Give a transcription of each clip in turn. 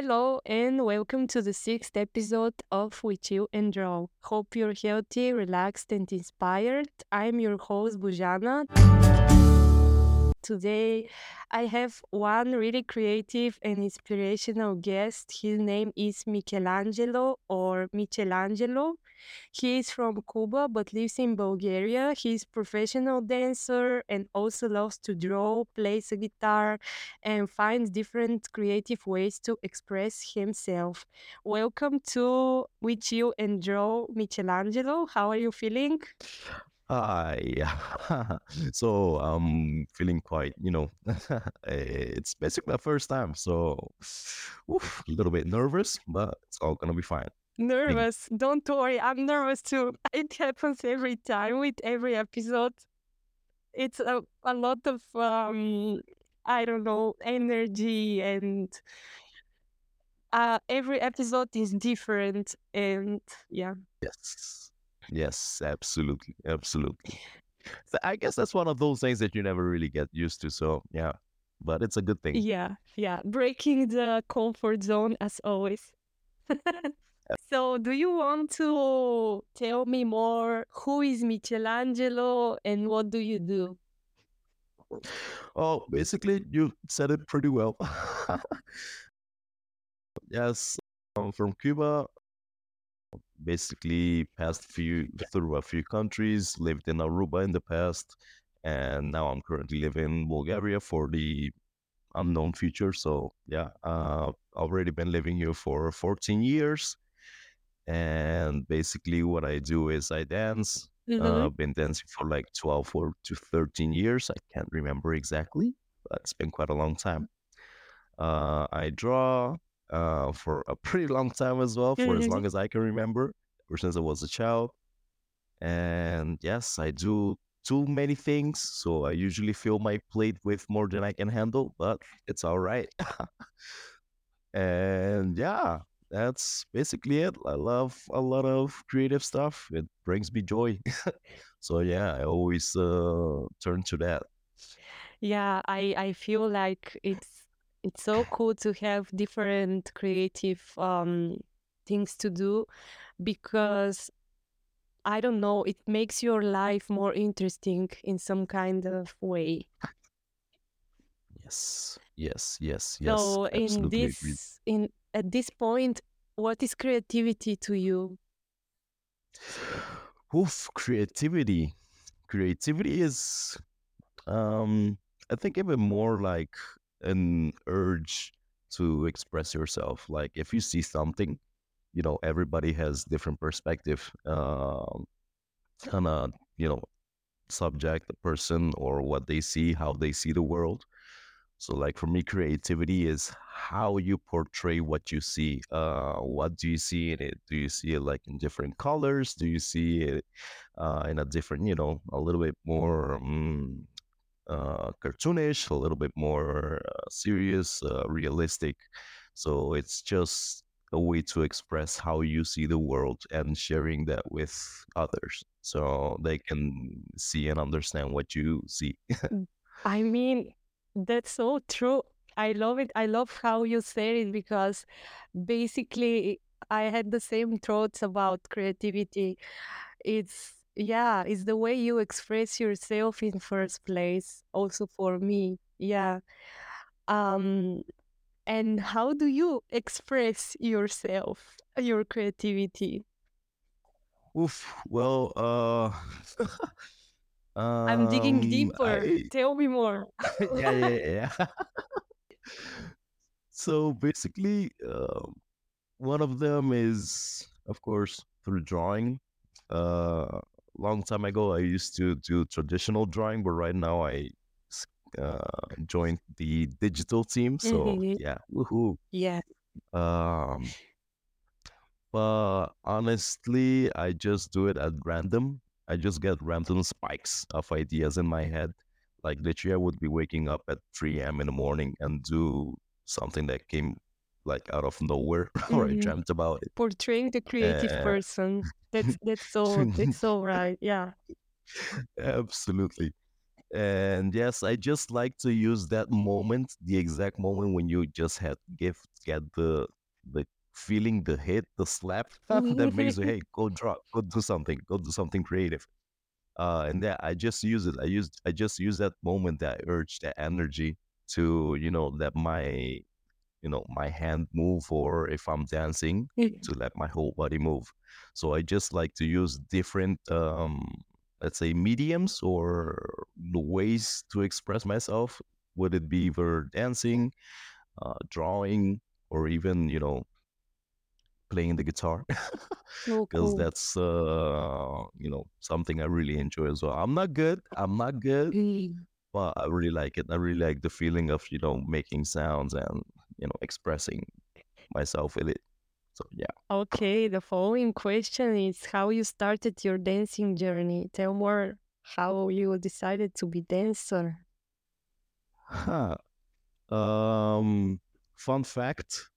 Hello and welcome to the sixth episode of We Chill and Draw. Hope you're healthy, relaxed, and inspired. I'm your host, Bujana. Today, I have one really creative and inspirational guest. His name is Michelangelo or Michelangelo. He is from Cuba but lives in Bulgaria. He's a professional dancer and also loves to draw, plays a guitar, and finds different creative ways to express himself. Welcome to We Chill and Draw, Michelangelo. How are you feeling? Hi. so I'm feeling quite, you know, it's basically my first time, so oof, a little bit nervous, but it's all gonna be fine. Nervous. Don't worry, I'm nervous too. It happens every time with every episode. It's a, a lot of, um, I don't know, energy and uh, every episode is different. And yeah. Yes. Yes, absolutely. Absolutely. So I guess that's one of those things that you never really get used to, so yeah, but it's a good thing. Yeah, yeah, breaking the comfort zone as always. So, do you want to tell me more? Who is Michelangelo and what do you do? Oh, basically, you said it pretty well. Yes, I'm from Cuba. Basically, passed few through a few countries, lived in Aruba in the past, and now I'm currently living in Bulgaria for the unknown future. So yeah, uh, already been living here for 14 years, and basically what I do is I dance. Uh, Mm-hmm. I've been dancing for like 12 or to 13 years. I can't remember exactly, but it's been quite a long time. Uh, I draw uh, for a pretty long time as well, for as long as I can remember, ever since I was a child. And yes, I do too many things, so I usually fill my plate with more than I can handle, but it's all right. And yeah, that's basically it. I love a lot of creative stuff. It brings me joy. So yeah, I always uh, turn to that. Yeah, I I feel like it's it's so cool to have different creative um things to do because I don't know, it makes your life more interesting in some kind of way. Yes, yes, yes, yes. So in this in at this point, what is creativity to you? Oof, creativity. Creativity is, um, I think even more like an urge to express yourself. Like if you see something, you know, everybody has different perspective um, on a, you know, subject, a person, or what they see, how they see the world. So, like for me, creativity is how you portray what you see. Uh, what do you see in it? Do you see it like in different colors? Do you see it uh, in a different, you know, a little bit more um, uh, cartoonish, a little bit more uh, serious, uh, realistic? So it's just a way to express how you see the world and sharing that with others, so they can see and understand what you see. Mm, I mean, that's so true. I love it. I love how you say it because basically I had the same thoughts about creativity. It's yeah, it's the way you express yourself in first place, also for me. Yeah. Um, and how do you express yourself, your creativity? Oof. Well, uh, I'm digging um, deeper. I Tell me more. yeah, yeah, yeah. So basically, um, one of them is, of course, through drawing. Uh, long time ago, I used to do traditional drawing, but right now I uh, joined the digital team. So hmm yeah, woohoo. Yeah. Um, but honestly, I just do it at random. I just get random spikes of ideas in my head. Like literally, I would be waking up at 3 a.m. in the morning and do something that came like out of nowhere or I hmm dreamt about it. portraying the creative And person. That's that's so that's so right. Yeah. absolutely. And yes, I just like to use that moment, the exact moment when you just had gift get the the feeling, the hit, the slap that makes you, hey, go draw, go do something, go do something creative. Uh, and that I just use it. I used I just use that moment, that urge, that energy to, you know, let my you know my hand move or if i'm dancing to let my whole body move. So i just like to use different um let's say mediums or ways to express myself would it be for dancing uh, drawing or even you know playing the guitar? Because cool. that's uh you know something i really enjoy as well. I'm not good i'm not good Mm. but i really like it. I really like the feeling of you know making sounds and you know expressing myself with it. So yeah. Okay, the following question is how you started your dancing journey. Tell more how you decided to be dancer. Huh. Um, fun fact.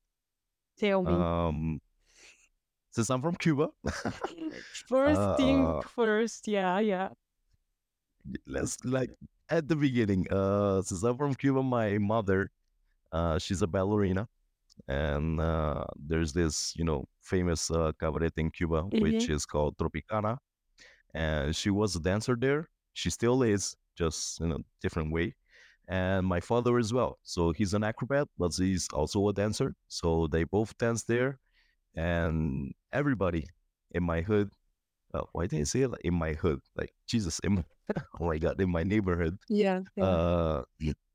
Tell me. Um, since I'm from Cuba, First thing uh, first, yeah, yeah. let's like at the beginning. Uh, since I'm from Cuba, my mother, uh, she's a ballerina, and uh, there's this you know famous uh, cabaret in Cuba hmm which is called Tropicana, and she was a dancer there. She still is, just in a different way. And my father as well. So he's an acrobat, but he's also a dancer. So they both dance there. And everybody in my hood, uh, why did I say it like in my hood? Like Jesus, in my, oh my God, in my neighborhood, Yeah, yeah. uh,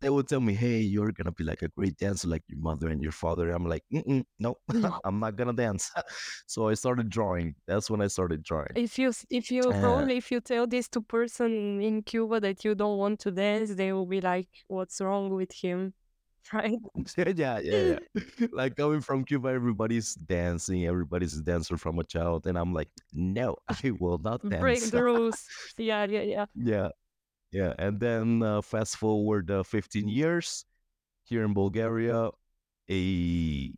they would tell me, "Hey, you're gonna be like a great dancer, like your mother and your father." I'm like, "No, No. I'm not gonna dance." so I started drawing. That's when I started drawing. If you if you Uh, probably if you tell this to person in Cuba that you don't want to dance, they will be like, "What's wrong with him?" Right? yeah, yeah, yeah. Like coming from Cuba, everybody's dancing. Everybody's a dancer from a child, and I'm like, no, I will not Break dance. the rules. Yeah, yeah, yeah. yeah, yeah. And then uh, fast forward uh, 15 years here in Bulgaria, a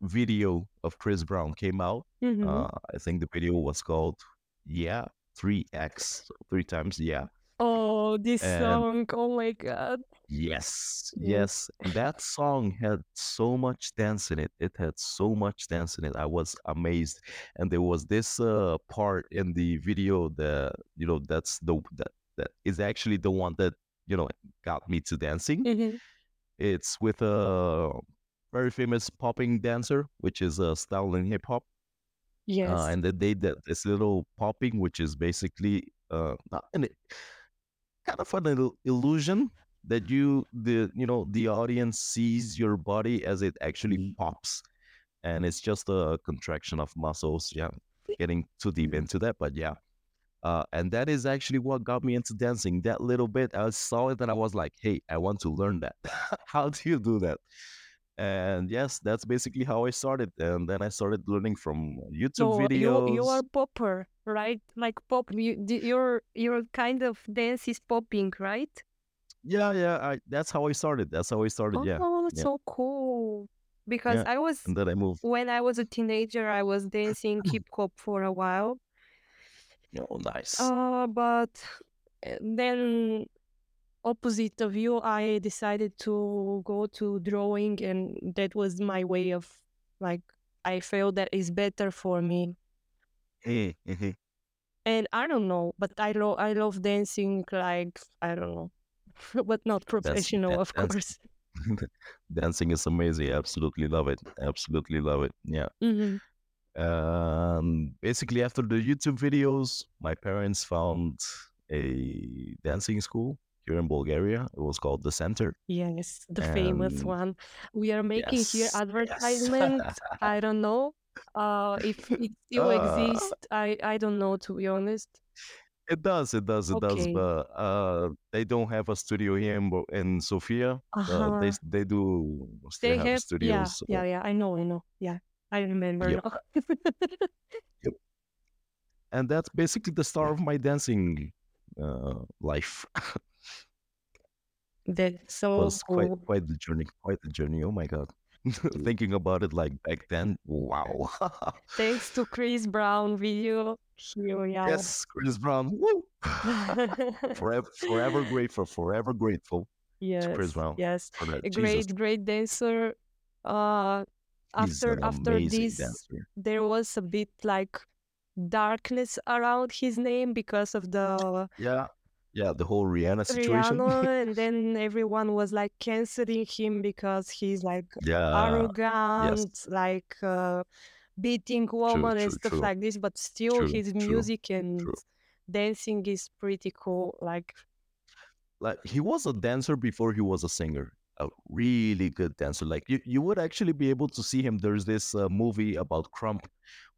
video of Chris Brown came out. hmm Uh, I think the video was called "Yeah." Three X, three times, yeah. Oh, this And song. Oh my God. Yes, Mm. yes. That song had so much dance in it. It had so much dance in it. I was amazed. And there was this uh, part in the video that, you know, that's the that that is actually the one that, you know, got me to dancing. Mhm. It's with a very famous popping dancer, which is a style in hip hop. Uh, Yes. and they did this little popping, which is basically uh, not an kind of an il- illusion that you the you know the audience sees your body as it actually pops and it's just a contraction of muscles yeah getting too deep into that but yeah. Uh, and that is actually what got me into dancing that little bit i saw it and i was like hey i want to learn that. How do you do that and yes that's basically how i started and then i started learning from youtube So you you are popper, right? Like pop. You, your your kind of dance is popping, right? yeah yeah I, that's how i started that's how i started yeah Oh, yeah so cool. Because yeah I was and then i moved when I was a teenager, I was dancing hip hop for a while. Oh, nice. Uh, but uh, then opposite of you, I decided to go to drawing, and that was my way of like I felt that is better for me. Eh, mhm. And I don't know, but I love I love dancing like I don't know, but not professional, of that's course. dancing is amazing. Absolutely love it. Absolutely love it. Yeah. hmm Um, basically, after the YouTube videos, my parents found a dancing school here in Bulgaria. It was called the Center, Yes, the famous one. We are making here yes, yes. advertisement. I don't know uh if it still uh, exists. I I don't know to be honest. it does, it does, it does. But uh, they don't have a studio here in in Sofia. Uh, they Uh-huh. s- they do still They have have yeah, studios. yeah, So, yeah. I know, I know. Yeah. I remember yep. Yep. and that's basically the start of my dancing uh, life. That's so was quite quite the journey, quite the journey. Oh my god, thinking about it like back then, wow. Thanks to Chris Brown video, Here we are. Yes, Chris Brown. Woo! forever, forever grateful. Forever grateful to Chris Brown yes. A Jesus, great, great dancer. Uh, after after this, dancer. there was a bit like darkness around his name because of the Yeah, yeah. The whole Rihanna situation. Rihanna, and then everyone was like canceling him because he's like yeah. Yes. arrogant, like uh, beating women and stuff True. like this. But still, True. his True. music and dancing is pretty cool. Like, like he was a dancer before he was a singer a really good dancer like you, you would actually be able to see him there's this uh, movie about krump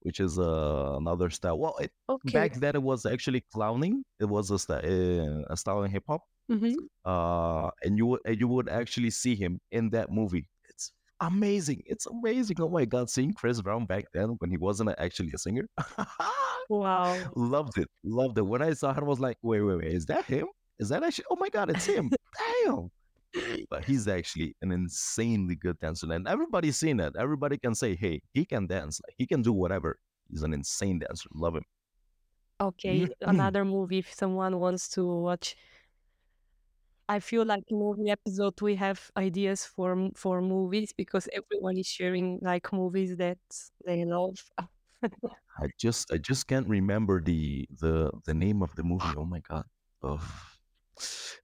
which is uh, another style well it, okay. back then it was actually clowning it was a, st- uh, a style in hip-hop hmm uh, and you would and you would actually see him in that movie it's amazing it's amazing oh my god seeing chris brown back then when he wasn't actually a singer Wow. loved it loved it when i saw him i was like wait wait wait is that him is that actually oh my god it's him damn but he's actually an insanely good dancer and everybody's seen that. Everybody can say hey he can dance like he can do whatever. He's an insane dancer love him. Okay, another movie if someone wants to watch. I feel like movie episode we have ideas for for movies because everyone is sharing like movies that they love. i just i just can't remember the the the name of the movie. Oh my god. Oh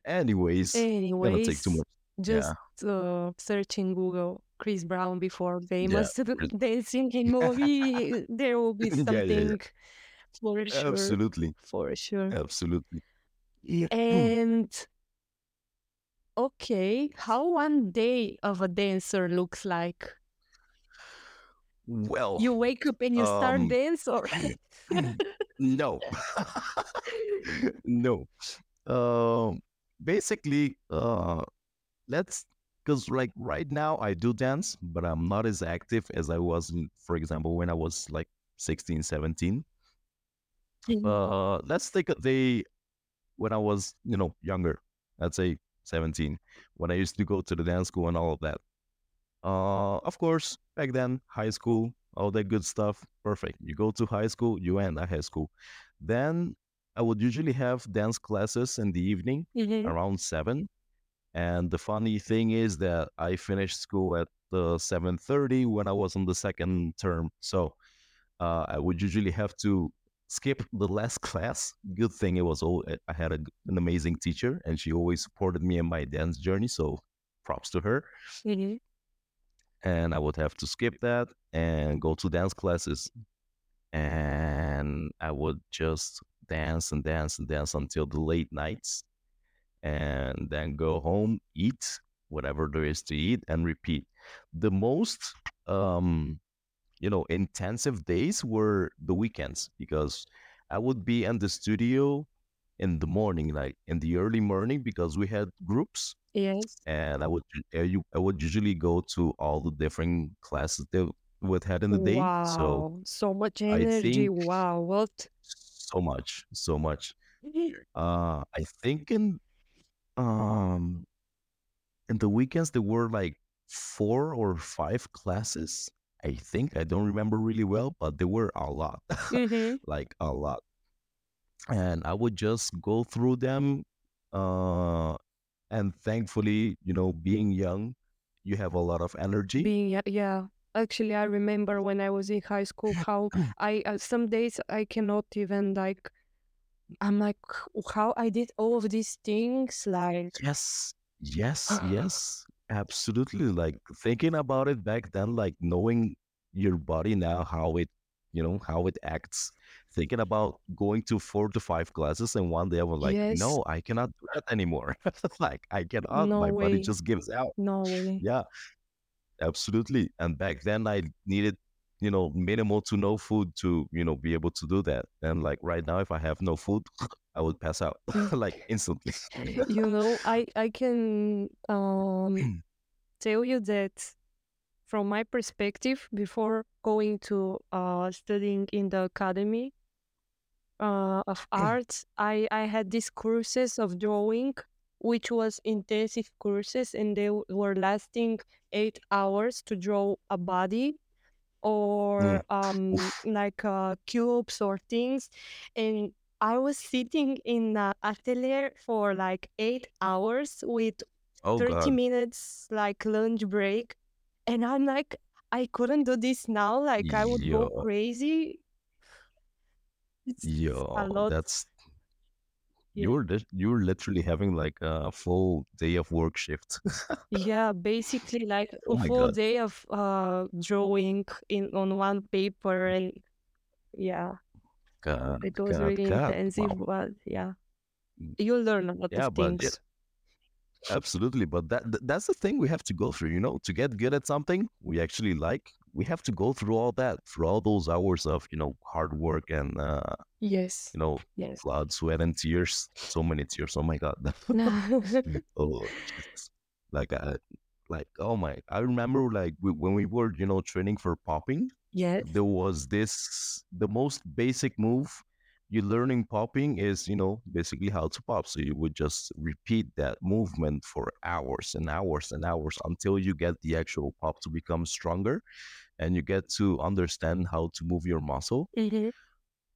anyways gonna take too Anyways, much just yeah uh, search in Google Chris Brown before famous Chris- dancing in movie. There will be yeah yeah yeah something for sure, absolutely for sure. absolutely yeah And okay, how one day of a dancer looks like? well You wake up and you start um dance, or no no um basically uh let's because like right now i do dance but i'm not as active as i was for example when i was like 16 17 Mhm. uh let's take a day when i was you know younger let's say 17 when i used to go to the dance school and all of that. Uh of course back then high school all that good stuff perfect. You go to high school you end at high school. Then i would usually have dance classes in the evening Mhm. around 7 and the funny thing is that I finished school at the 7:30 when I was on the second term. So uh, I would usually have to skip the last class. Good thing it was all I had a, an amazing teacher, and she always supported me in my dance journey. So props to her. Mhm. And I would have to skip that and go to dance classes, and I would just dance and dance and dance until the late nights and then go home, eat whatever there is to eat, and repeat. The most, um, you know, intensive days were the weekends because I would be in the studio in the morning, like in the early morning, because we had groups, Yes. and I would uh, I would usually go to all the different classes that we had in the day. So Wow, so much I energy. Wow, what? So much, so much. Uh, I think in um in the weekends there were like four or five classes i think. I don't remember really well but there were a lot hmm like a lot. And i would just go through them uh and thankfully you know being young you have a lot of energy. Being yeah. Actually, I remember when I was in high school how I uh, some days I cannot even like. I'm like, how I did all of these things, like. yes yes yes absolutely like thinking about it back then like knowing your body now how it you know how it acts thinking about going to four to five classes and one day i was like Yes, no i cannot do that anymore like i cannot no my body just gives out no way. yeah absolutely and back then i needed you know minimal to no food to you know be able to do that and like right now if i have no food i would pass out like instantly. You know, I I can um tell you that from my perspective, before going to uh studying in the academy uh of arts, I I had these courses of drawing, which was intensive courses, and they were lasting eight hours to draw a body. Mm. or um like uh, cubes or things and i was sitting in the atelier for like eight hours with Oh 30 God. minutes like lunch break and i'm like i couldn't do this now like i would go crazy it's a yo, lot that's yeah you're you're literally having like a full day of work shift. yeah basically like Oh a my full God. day of uh drawing in on one paper and yeah God, it was God, really intensive Wow. but yeah you learn a lot of Yeah, yeah, things absolutely. But that that's the thing we have to go through. You know, to get good at something we actually like, we have to go through all that, through all those hours of you know hard work and uh, yes you know yes blood, sweat, and tears. So many tears. Oh my God. No. oh Jesus. Like I, like oh my. I remember like we, when we were you know training for popping. yes there was this the most basic move you learn in popping is you know basically how to pop so you would just repeat that movement for hours and hours and hours until you get the actual pop to become stronger and you get to understand how to move your muscle Mhm.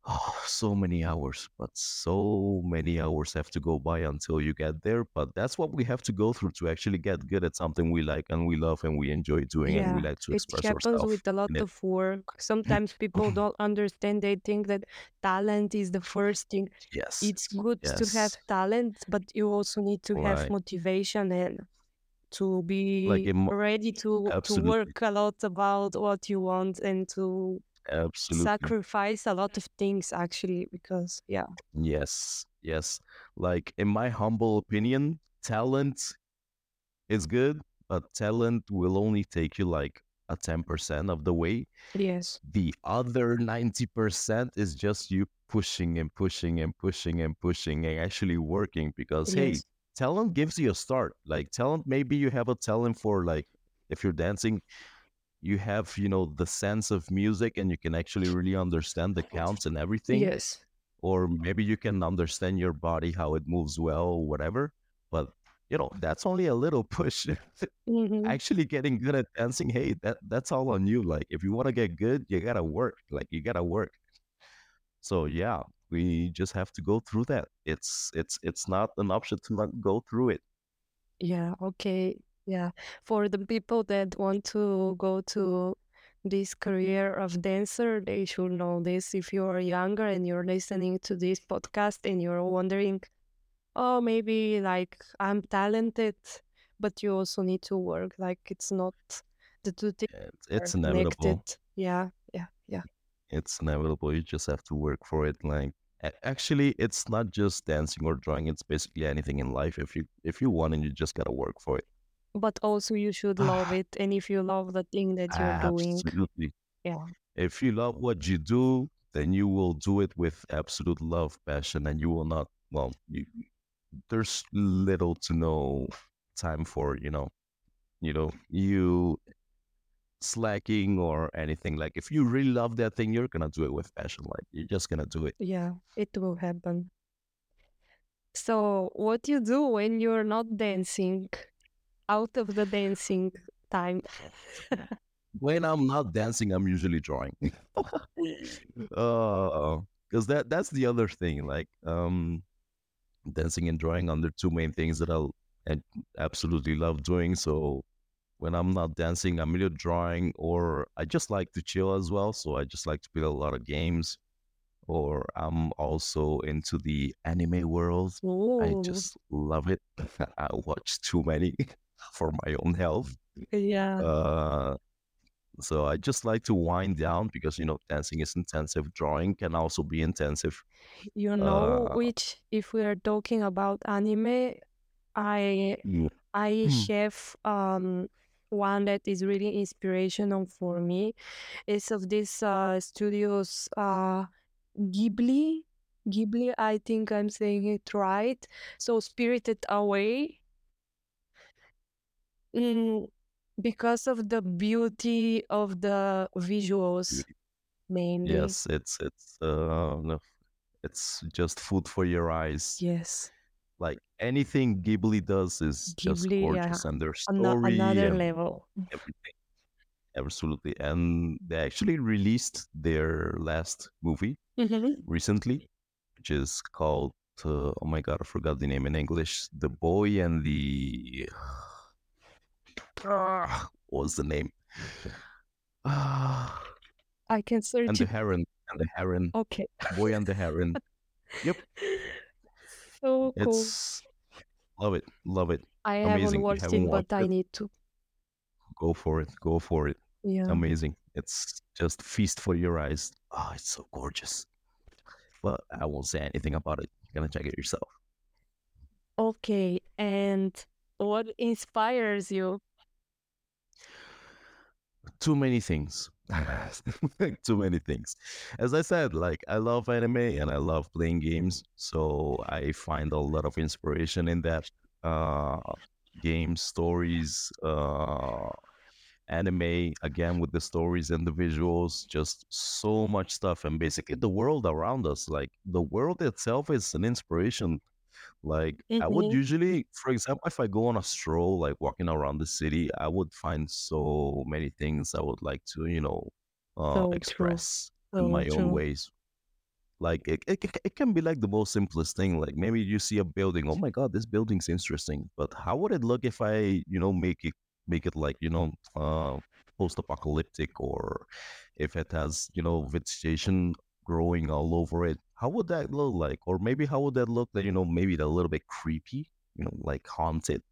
Oh so many hours but so many hours have to go by until you get there but that's what we have to go through to actually get good at something we like and we love and we enjoy doing and we like to express ourselves. it happens ourselves with a lot of work. Mm. Sometimes people don't understand. They think that talent is the first thing. yes It's good to have talent, but you also need to have motivation and to be it, mo- ready to to work a lot about what you want and to absolutely. sacrifice a lot of things actually because yeah. Yes, yes. Like in my humble opinion, talent is good, but talent will only take you like a 10% of the way. Yes. The other 90% is just you pushing and pushing and pushing and pushing and actually working because hey, talent gives you a start. Like talent, maybe you have a talent for like if you're dancing, you have you know the sense of music and you can actually really understand the counts and everything Yes. or maybe you can understand your body how it moves well whatever but you know that's only a little push. Hmm actually getting good at dancing hey that that's all on you like if you want to get good you gotta work like you gotta work. So yeah we just have to go through that. It's it's it's not an option to not go through it. Yeah, okay. Yeah. For the people that want to go to this mm-hmm. career of dancer, they should know this. If you are younger and you're listening to this podcast and you're wondering, oh, maybe like I'm talented, but you also need to work. Like it's not the two things it's, it's connected. inevitable Yeah, yeah, yeah. It's inevitable. You just have to work for it. Like actually, it's not just dancing or drawing. It's basically anything in life. If you if you want it, you just gotta work for it. But also you should love ah. it. And if you love the thing that you're ah, doing, Absolutely. yeah. If you love what you do, then you will do it with absolute love, passion, and you will not. Well, you, there's little to no time for you know, you know, you slacking or anything. Like if you really love that thing, you're gonna do it with passion. Like you're just gonna do it. Yeah, it will happen. So, what you do when you're not dancing, out of the dancing time? When I'm not dancing, I'm usually drawing. Uh, because that that's the other thing. Like, um, dancing and drawing are the two main things that I'll and absolutely love doing. So when I'm not dancing, I'm either drawing or I just like to chill as well. So I just like to play a lot of games. Or I'm also into the anime world. I Oh, just love it. I watch too many for my own health. yeah. Uh, so I just like to wind down because you know dancing is intensive. Drawing can also be intensive. You know Uh, which, if we are talking about anime, I mm, I have um one that is really inspirational for me. It's of this uh studios uh Ghibli. Ghibli, I think I'm saying it right. So Spirited Away. Mm, because of the beauty of the visuals mainly. yes, it's it's uh, no, it's just food for your eyes. Yes. Like anything Ghibli does is just Ghibli, yeah, gorgeous, and their story another and level. everything. absolutely. And they actually released their last movie Mhm. recently, which is called uh, oh my god, I forgot the name in English. The Boy and the Ah, what was the name? Ah, I can search. and the it. Heron and the Heron, Okay. Boy and the Heron. Yep, So cool. it's love it, love it, I haven't amazing. Watched haven't it, but watched I need to. go for it, go for it. Yeah. Amazing. It's just feast for your eyes. Oh, it's so gorgeous. But I won't say anything about it. You're gonna check it yourself. Okay. And what inspires you? Too many things. Too many things. As I said, like I love anime and I love playing games, so I find a lot of inspiration in that. Uh, game stories, uh, anime again with the stories and the visuals, just so much stuff, and basically the world around us. Like the world itself is an inspiration like I would Mhm. usually, for example, if I go on a stroll, like walking around the city, I would find so many things I would like to, you know, uh, So true. express in So my own true. ways. Like it, it, ca- it can be like the most simplest thing. Like maybe you see a building, oh my God, this building's interesting. But how would it look if I, you know, make it make it like, you know, uh, post-apocalyptic or if it has, you know, vegetation growing all over it? How would that look like? Or maybe how would that look that, you know, maybe a little bit creepy, you know, like haunted?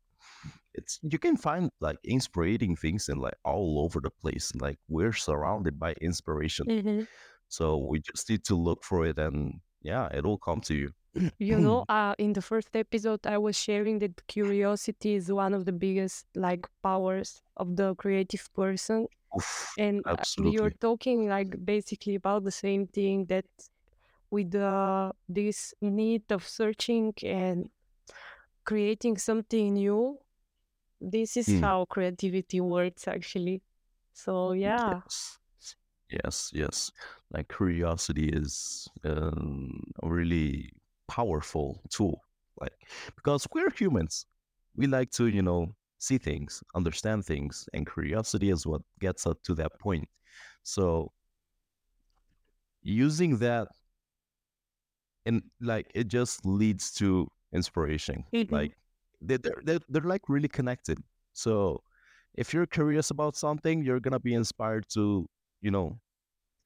It's you can find like inspiring things in like all over the place. Like we're surrounded by inspiration. Mhm. So we just need to look for it and yeah, it'll come to you. You know, uh, in the first episode, I was sharing that curiosity is one of the biggest like powers of the creative person, Oof, and uh, you're talking like basically about the same thing that with uh, this need of searching and creating something new. This is Mm, how creativity works, actually. So yeah, yes. Yes, yes. Like curiosity is um, a really powerful tool. Like because we're humans, we like to, you know, see things, understand things, and curiosity is what gets us to that point. So using that and like it just leads to inspiration. Mhm. Like they- they're they're, they're like really connected. So if you're curious about something, you're gonna be inspired to, you know,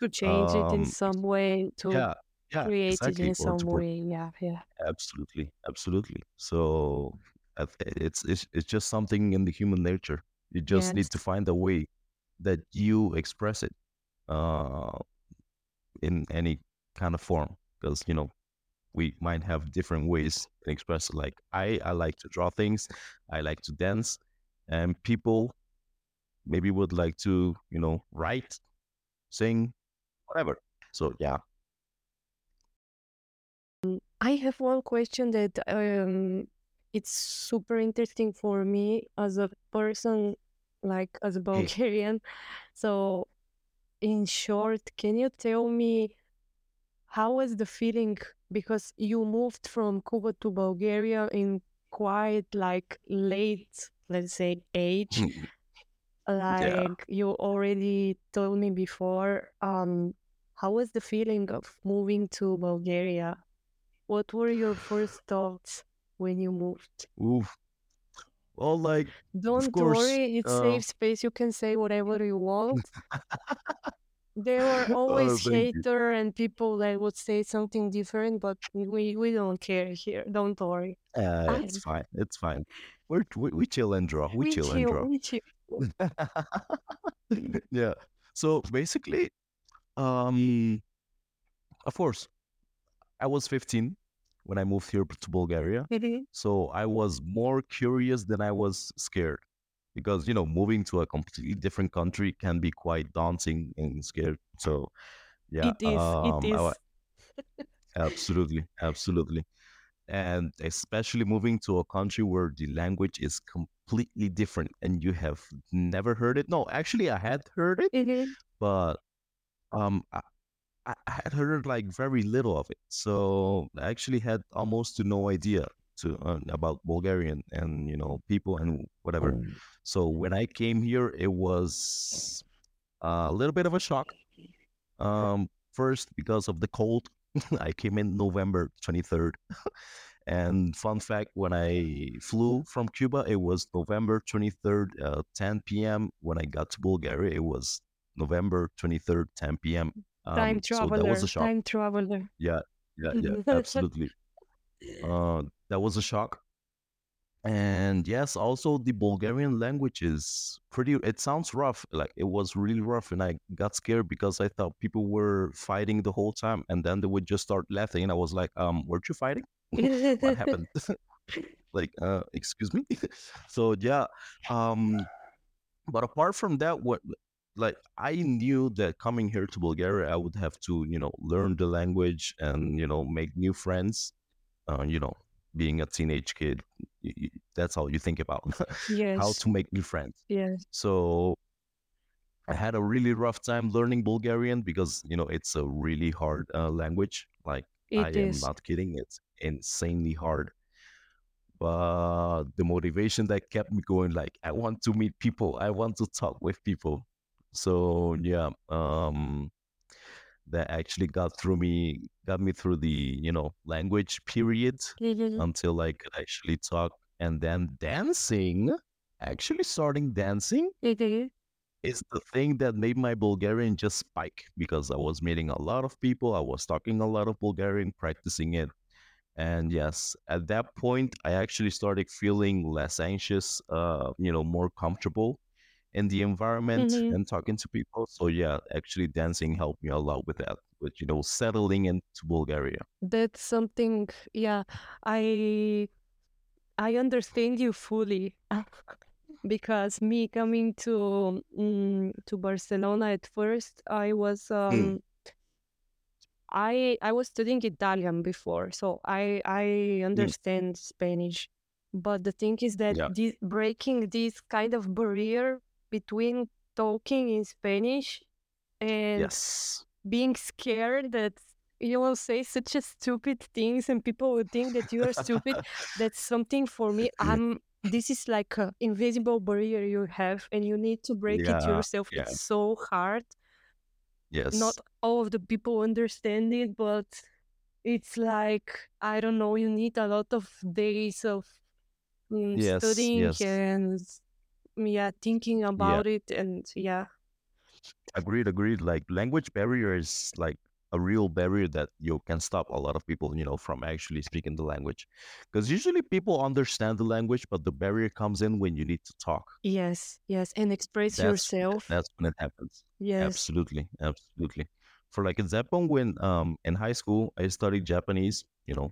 to change it in um, some way, to Yeah, yeah, create it exactly. in Or some way. Yeah, yeah. absolutely, absolutely. So it's it's it's just something in the human nature. You just need to find a way that you express it uh, in any kind of form. Because you know we might have different ways to express it. Like I I like to draw things, I like to dance, and people maybe would like to you know write, sing, whatever. So yeah. I have one question that um, it's super interesting for me as a person, like as a Bulgarian. So, in short, can you tell me how was the feeling? Because you moved from Cuba to Bulgaria in quite like late, let's say, age. Yeah. Like you already told me before, um, how was the feeling of moving to Bulgaria? What were your first thoughts when you moved? Oof. Well, like, Don't course. worry, it's Uh, safe space. You can say whatever you want. There were oh, always you. hater and people that would say something different, but we we don't care here. Don't worry. Uh, it's fine. It's fine. We're, we we chill and draw. We we chill and draw. we chill. yeah. So basically, um, of course, I was 15 when I moved here to Bulgaria. Mhm. So I was more curious than I was scared because, you know, moving to a completely different country can be quite daunting and scared. So yeah, It is, it um, I, absolutely, absolutely. and especially moving to a country where the language is completely different and you have never heard it. No, actually, I had heard it, Mhm. but um, I, had heard like very little of it. So I actually had almost to no idea to uh, about Bulgarian and you know people and whatever. So when I came here, it was a little bit of a shock. Um, first because of the cold. I came in November 23rd. and fun fact, when I flew from Cuba, it was November 23rd, uh, 10 p.m. When I got to Bulgaria, it was November 23rd, 10 p.m. Time Um, so that was a shock. time traveler. Yeah, yeah, yeah, absolutely. Uh, that was a shock. And yes, also the Bulgarian language is pretty, it sounds rough. Like it was really rough. And I got scared because I thought people were fighting the whole time. And then they would just start laughing. And I was like, um, weren't you fighting? What happened? Like, uh, excuse me? So yeah. Um, but apart from that, what like I knew that coming here to Bulgaria, I would have to, you know, learn the language and, you know, make new friends. Uh, you know, being a teenage kid, that's all you think about how to make new friends. yes, So I had a really rough time learning Bulgarian because, you know, it's a really hard uh, language. Like, I it am not kidding, it's insanely hard. But the motivation that kept me going, like, I want to meet people, I want to talk with people. So yeah, um, that actually got through me, got me through the, you know, language period Mhm. until I could actually talk. And then dancing, actually starting dancing is. is the thing that made my Bulgarian just spike because I was meeting a lot of people, I was talking a lot of Bulgarian, practicing it. And yes, at that point, I actually started feeling less anxious, uh, you know, more comfortable in the environment hmm and talking to people. So yeah, actually dancing helped me a lot with that, with, you know, settling into Bulgaria. That's something, yeah, I I understand you fully because me coming to mm, to Barcelona at first, I was Mm, um I I was studying Italian before, so I I mm, understand Spanish. But the thing is that yeah. this breaking this kind of barrier between talking in Spanish and Yes. being scared that you will say such a stupid things and people will think that you are stupid that's something for me i'm this is like an invisible barrier you have and you need to break it yourself Yeah. it's so hard Yes. not all of the people understand it but it's like i don't know you need a lot of days of mm, Yes. studying Yes. and yeah thinking about it and yeah Agreed, agreed. Like language barrier is like a real barrier that you can stop a lot of people, you know, from actually speaking the language. Because usually people understand the language, but the barrier comes in when you need to talk. yes yes and express That's yourself that's when it happens. yes Absolutely, absolutely. For like example, when um in high school I studied Japanese, you know,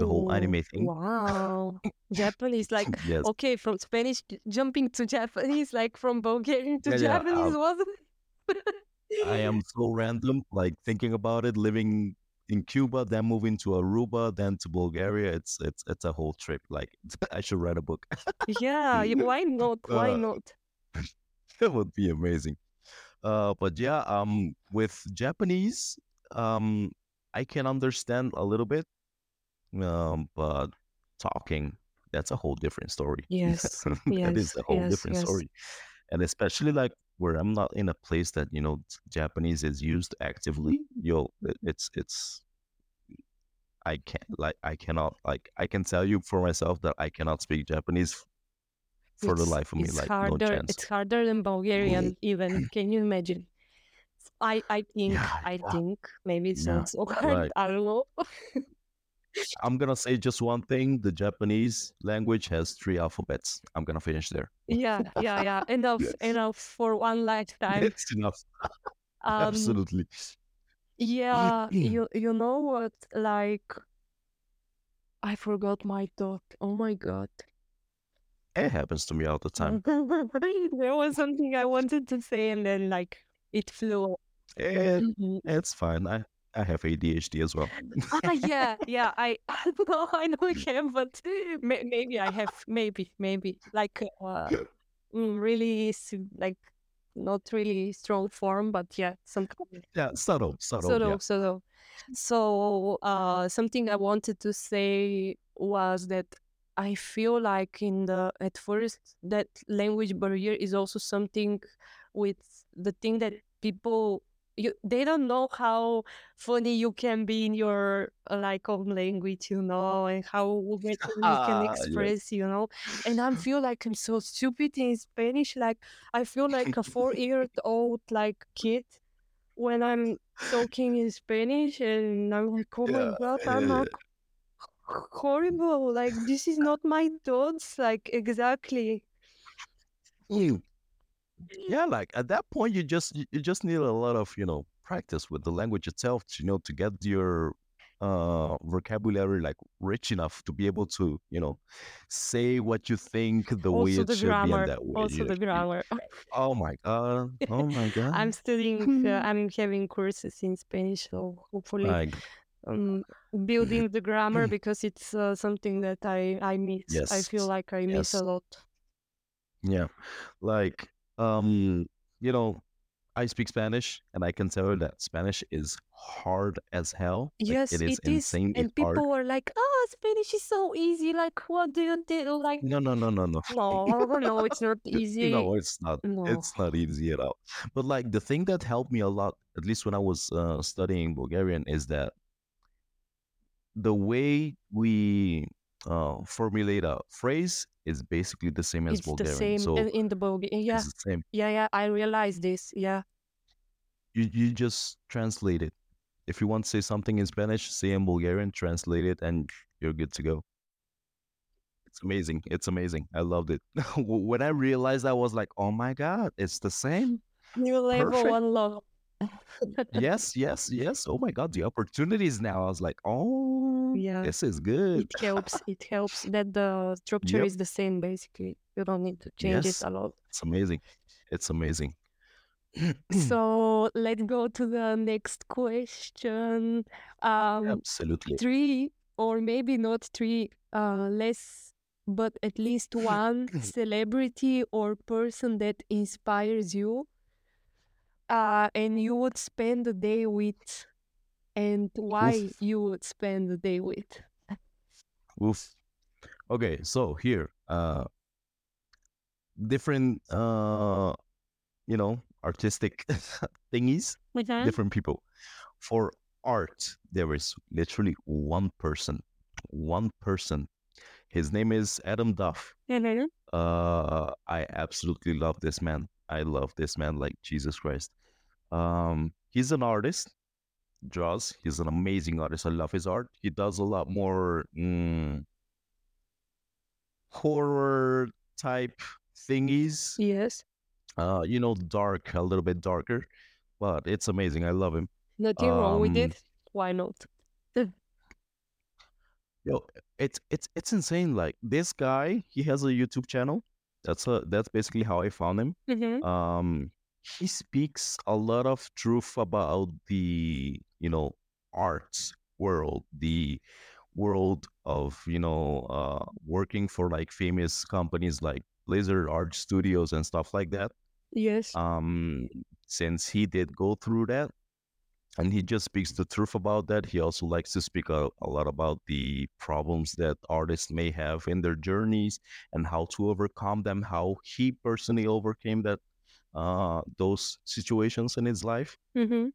the whole anime thing. wow. Japanese, like, Yes. okay, from Spanish jumping to Japanese, like from Bulgarian to Yeah, yeah. Japanese, Um, wasn't I am so random, like thinking about it, living in Cuba, then moving to Aruba, then to Bulgaria. It's it's it's a whole trip. Like I should write a book. Yeah, why not? Why uh, not? that would be amazing. Uh, but yeah, um, with Japanese, um, I can understand a little bit, um, but talking, that's a whole different story. Yes, That is yes, a whole yes, different yes. story. And especially like where I'm not in a place that, you know, Japanese is used actively, yo, it- it's it's I can't like I cannot like I can tell you for myself that I cannot speak Japanese for the life of me, it's like no chance. It's harder than Bulgarian, even. Can you imagine? I I think Yeah, I yeah, think maybe it's yeah. not so hard. Right. I don't know. I'm gonna say just one thing. The Japanese language has three alphabets. I'm gonna finish there. Yeah, yeah, yeah. Enough, enough for one lifetime. It's enough. Um, Absolutely. yeah, you you know what? Like I forgot my thought. Oh my god. It happens to me all the time. there was something I wanted to say and then like it flew. It, Mhm. it's fine. I, I have ADHD as well. Ah, yeah, yeah. I no, I know I can, but maybe I have, maybe, maybe like uh, mm, really like not really strong form, but yeah, some kind yeah, subtle, subtle. sort Yeah. of. So uh, something I wanted to say was that I feel like in the at first that language barrier is also something with the thing that people you they don't know how funny you can be in your uh, like own language, you know, and how better you can Ah, express, you know. And I feel like I'm so stupid in Spanish. Like I feel like a four year old like kid when I'm talking in Spanish, and I'm like, oh my Yeah. god, I'm eh, like horrible. Like this is not my thoughts. Like exactly. mm, yeah, like at that point, you just you just need a lot of you know practice with the language itself, to, you know, to get your uh vocabulary like rich enough to be able to you know say what you think the way it the should be grammar. that way Also know the grammar. oh my god oh my god! I'm studying. Uh, I'm having courses in Spanish, so hopefully, like um, building the grammar because it's uh, something that I I miss. I feel like I miss yes a lot. yeah like um you know I speak Spanish, and I can tell that Spanish is hard as hell. Like Yes, it is it is. insanely And hard. people are like, "Oh, Spanish is so easy. Like, what do you do?" Like, No, no, no, no, no. no, no, it's not easy. no, it's not. No. It's not easy at all. But like the thing that helped me a lot, at least when I was uh, studying Bulgarian, is that the way we uh, formulate a phrase is basically the same as It's the Bulgarian. same So in, the Bulgarian. Yeah, the yeah, yeah. I realized this. Yeah. You you just translate it. If you want to say something in Spanish, say in Bulgarian, translate it, and you're good to go. It's amazing. It's amazing. I loved it. when I realized, I was like, "Oh my god, it's the same." New level Perfect. unlocked. Yes, yes, yes. Oh my god, the opportunities now. I was like, "Oh, Yeah. this is good." It helps. It helps that the structure Yep. is the same. Basically, you don't need to change Yes, it a lot. it's amazing. It's amazing. So let's go to the next question. Um, Absolutely. three or maybe not three, uh, less, but at least one celebrity or person that inspires you, uh, and you would spend the day with, and why Oof. you would spend the day with. Oof. Okay, so here, uh, different, uh, you know, artistic thingies, different people. For art, there is literally one person, one person. His name is Adam Duff. Mhm. Uh, I absolutely love this man. I love this man like Jesus Christ. Um, he's an artist, draws. He's an amazing artist. I love his art. He does a lot more mm, horror type thingies. Yes. Uh, you know, dark, a little bit darker, but it's amazing. I love him. Nothing wrong with Um, it. Why not? Yo, it's it's it's insane. Like this guy, he has a YouTube channel. That's a that's basically how I found him. Mhm. Um, he speaks a lot of truth about the you know arts world, the world of you know uh, working for like famous companies like Blizzard Art Studios and stuff like that. Yes. Um, since he did go through that, and he just speaks the truth about that. He also likes to speak a, a lot about the problems that artists may have in their journeys and how to overcome them. How he personally overcame that uh, those situations in his life, hmm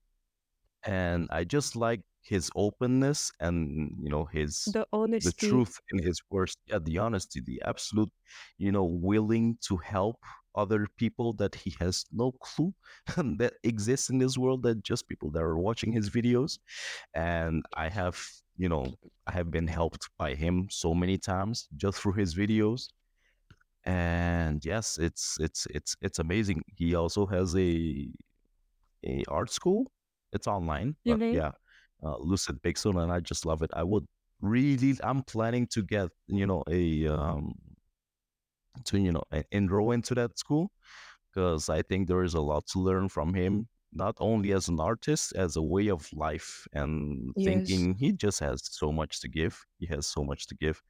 and I just like his openness and you know his The honesty the truth in his words yeah the honesty the absolute you know willing to help other people that he has no clue that exists in this world that just people that are watching his videos. And i have you know i have been helped by him so many times just through his videos. And yes it's it's it's it's amazing. He also has a a art school. It's online but Mhm. yeah uh, Lucid Pixul and i just love it. I would really i'm planning to get you know a um to you know enroll into that school because I think there is a lot to learn from him, not only as an artist, as a way of life and Yes. thinking. He just has so much to give. He has so much to give.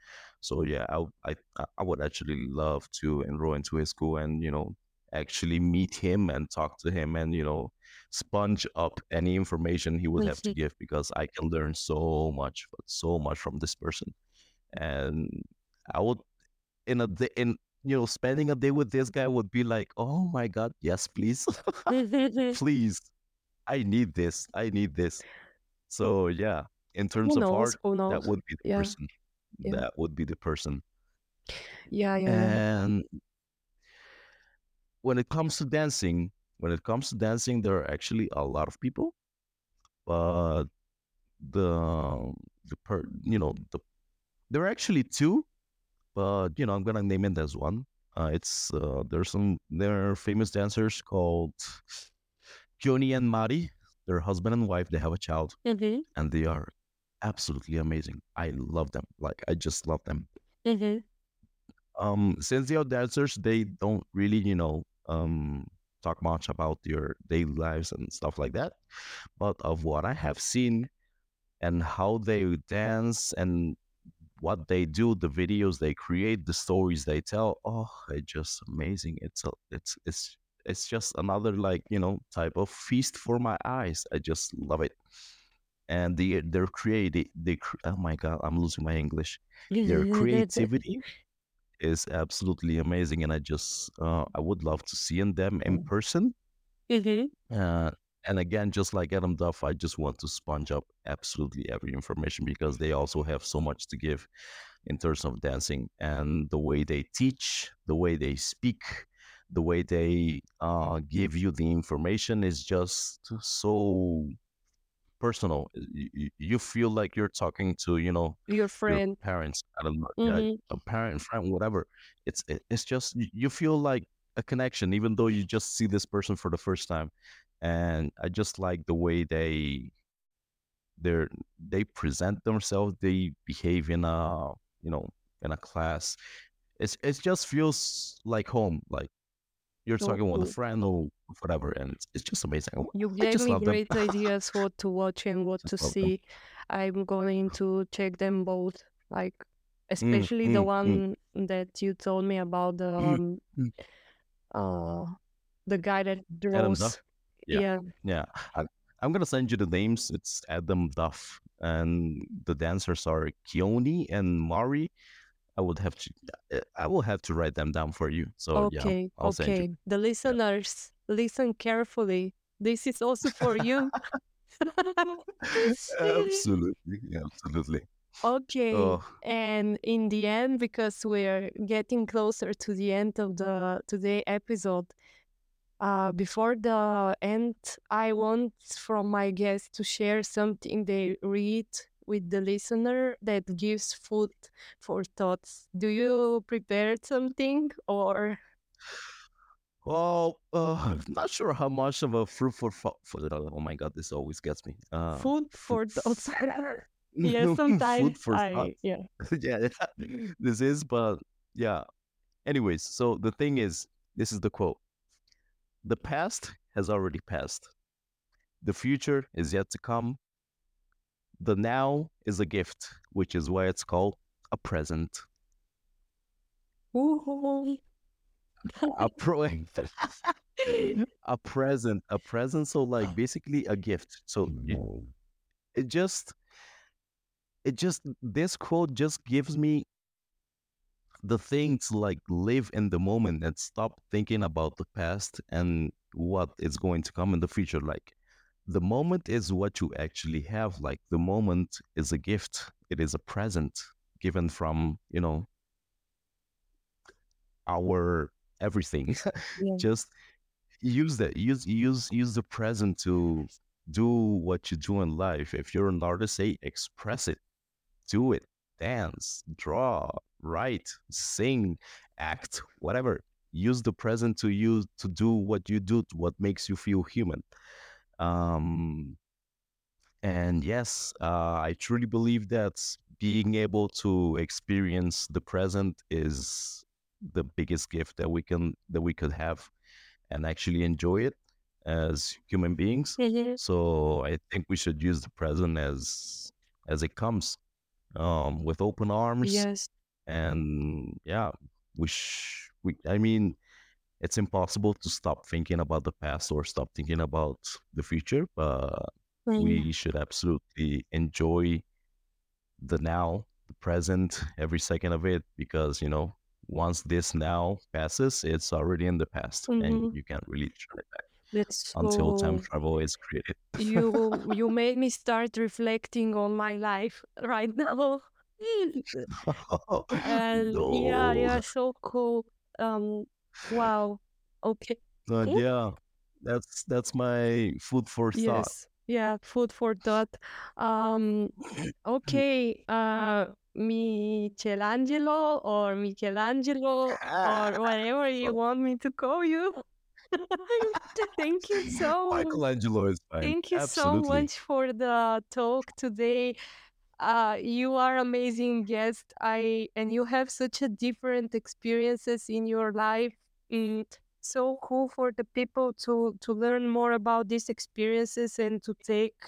So yeah, I I would actually love to enroll into his school and you know actually meet him and talk to him and you know sponge up any information he would have to give because I can learn so much, so much from this person. And I would in a in you know, spending a day with this guy would be like, oh my God, yes, please. please. I need this. I need this. So yeah, in terms of art, that would be the Yeah, person. yeah. That would be the person. Yeah, yeah, yeah. And when it comes to dancing, when it comes to dancing, there are actually a lot of people, but the the per you know the there are actually two, but you know I'm gonna name it as one. Uh, it's uh, there's some there are famous dancers called Keone and Mari. They're husband and wife. They have a child, Mhm, and they are absolutely amazing. I love them. Like I just love them. mhm, Um, since they are dancers, they don't really, you know, um, talk much about their daily lives and stuff like that. But of what I have seen and how they dance and what they do, the videos they create, the stories they tell, oh, it's just amazing. It's a, it's it's it's just another like you know type of feast for my eyes. I just love it. And the their creative, they oh my god, I'm losing my English. Their creativity is absolutely amazing, and I just uh, I would love to see them in person. Mhm, Uh, and again, just like Adam Duff, I just want to sponge up absolutely every information because they also have so much to give in terms of dancing and the way they teach, the way they speak, the way they uh, give you the information is just so personal. You, you feel like you're talking to, you know, Your your friend. parents. I don't know, Mhm, a parent, friend, whatever. It's it's just you feel like a connection, even though you just see this person for the first time. And I just like the way they they're they present themselves, they behave in a you know in a class. It's it just feels like home, like you're so talking with a friend or whatever, and it's, it's just amazing. You gave me great ideas what to watch and what to love them. see. I'm going to check them both, like Mm, especially the mm, mm, one that you told me about the mm, um, mm. uh the guy that draws. Yeah. Yeah. Yeah, I, I'm gonna send you the names. It's Adam Duff, and the dancers are Keone and Mari. I would have to, uh, I will have to write them down for you. So yeah, Okay. I'll send you. Okay. The Yeah, listeners, listen carefully. This is also for you. absolutely, absolutely. Okay. Oh, And in the end, because we're getting closer to the end of the today episode, uh, before the end, I want from my guests to share something they read with the listener that gives food for thoughts. Do you prepare something or well, uh, I'm not sure how much of a fruit for, for, oh my god, this always gets me. Uh, food for thoughts? yeah, sometimes food for. I yeah. yeah, yeah, this is, but yeah. Anyways, so the thing is, this is the quote. The past has already passed. The future is yet to come. The now is a gift, which is why it's called a present. Ooh. A pro a present, a present. So like basically a gift. So it, it just it just this quote just gives me the things like live in the moment and stop thinking about the past and what is going to come in the future. Like the moment is what you actually have. Like the moment is a gift. It is a present given from, you know, our everything. yeah. Just use that. Use use use the present to do what you do in life. If you're an artist, say express it. Do it. Dance, draw, write, sing, act, whatever. Use the present to you to do what you do, what makes you feel human. Um, and yes, uh, I truly believe that being able to experience the present is the biggest gift that we can that we could have and actually enjoy it as human beings. Mhm. So I think we should use the present as as it comes, um, with open arms. Yes. And yeah, we sh- we I mean, it's impossible to stop thinking about the past or stop thinking about the future, but Mm. we should absolutely enjoy the now, the present, every second of it, because you know once this now passes, it's already in the past, and Mhm. you can't really turn it back That's until time travel is created. you you made me start reflecting on my life right now. And yeah, no, yeah, so cool. Um, wow. Okay. but yeah, that's that's my food for thought. Yes. Yeah, food for thought. Um, okay. Uh, Michelangelo or Michelangelo or whatever you want me to call you. Thank you so Michelangelo is fine. Thank you so much for the talk today. Uh, you are amazing guest. I and you have such a different experiences in your life. Mm, so cool for the people to to learn more about these experiences and to take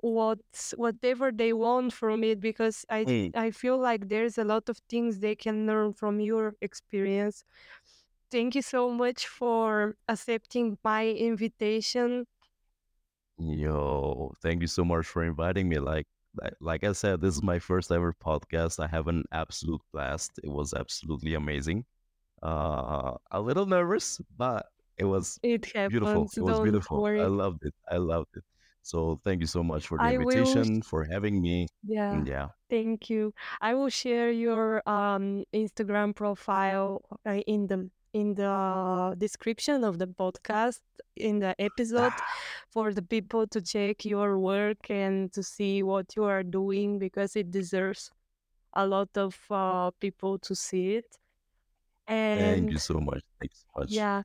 what whatever they want from it because I Mm. I feel like there's a lot of things they can learn from your experience. Thank you so much for accepting my invitation. Yo, thank you so much for inviting me. Like, like, like I said, this is my first ever podcast. I have an absolute blast. It was absolutely amazing. Uh, a little nervous, but it was It beautiful. happens, It was don't beautiful. I loved it. I loved it. So thank you so much for the I will invitation, for having me. yeah, yeah, thank you. I will share your um Instagram profile uh, in the in the description of the podcast in the episode for the people to check your work and to see what you are doing because it deserves a lot of uh, people to see it. thank And you so much. Thank you so much. yeah,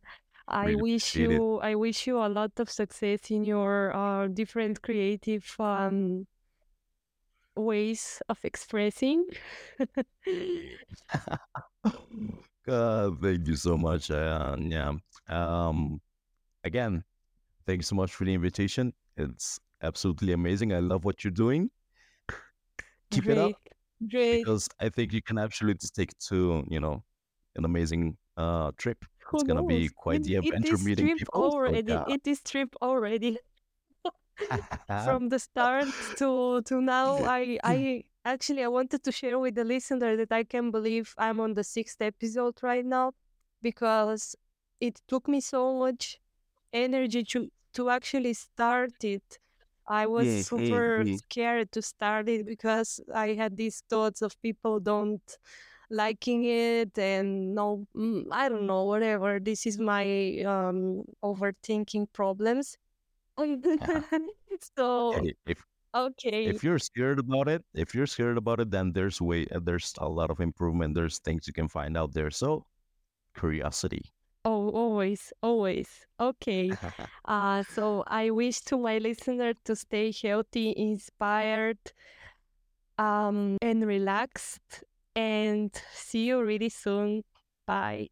I Really wish appreciate it. you I wish you a lot of success in your uh, different creative um ways of expressing. God, thank you so much. Uh, yeah. Um, again, thanks so much for the invitation. It's absolutely amazing. I love what you're doing. Keep it up Great, great. because I think you can absolutely take to, you know, an amazing uh trip. Who It's gonna be quite It, the adventure meeting trip people. So already. yeah. It is trip already. From the start to to now, I I actually I wanted to share with the listener that I can believe I'm on the sixth episode right now because it took me so much energy to to actually start it. I was mm, super mm. scared to start it because I had these thoughts of people don't liking it and no mm, I don't know whatever. This is my um overthinking problems. so Hey, if okay. if you're scared about it, if you're scared about it, then there's way uh, there's a lot of improvement. There's things you can find out there. So curiosity. Oh, always, always. Okay. Uh, so I wish to my listener to stay healthy, inspired, um, and relaxed. And see you really soon. Bye.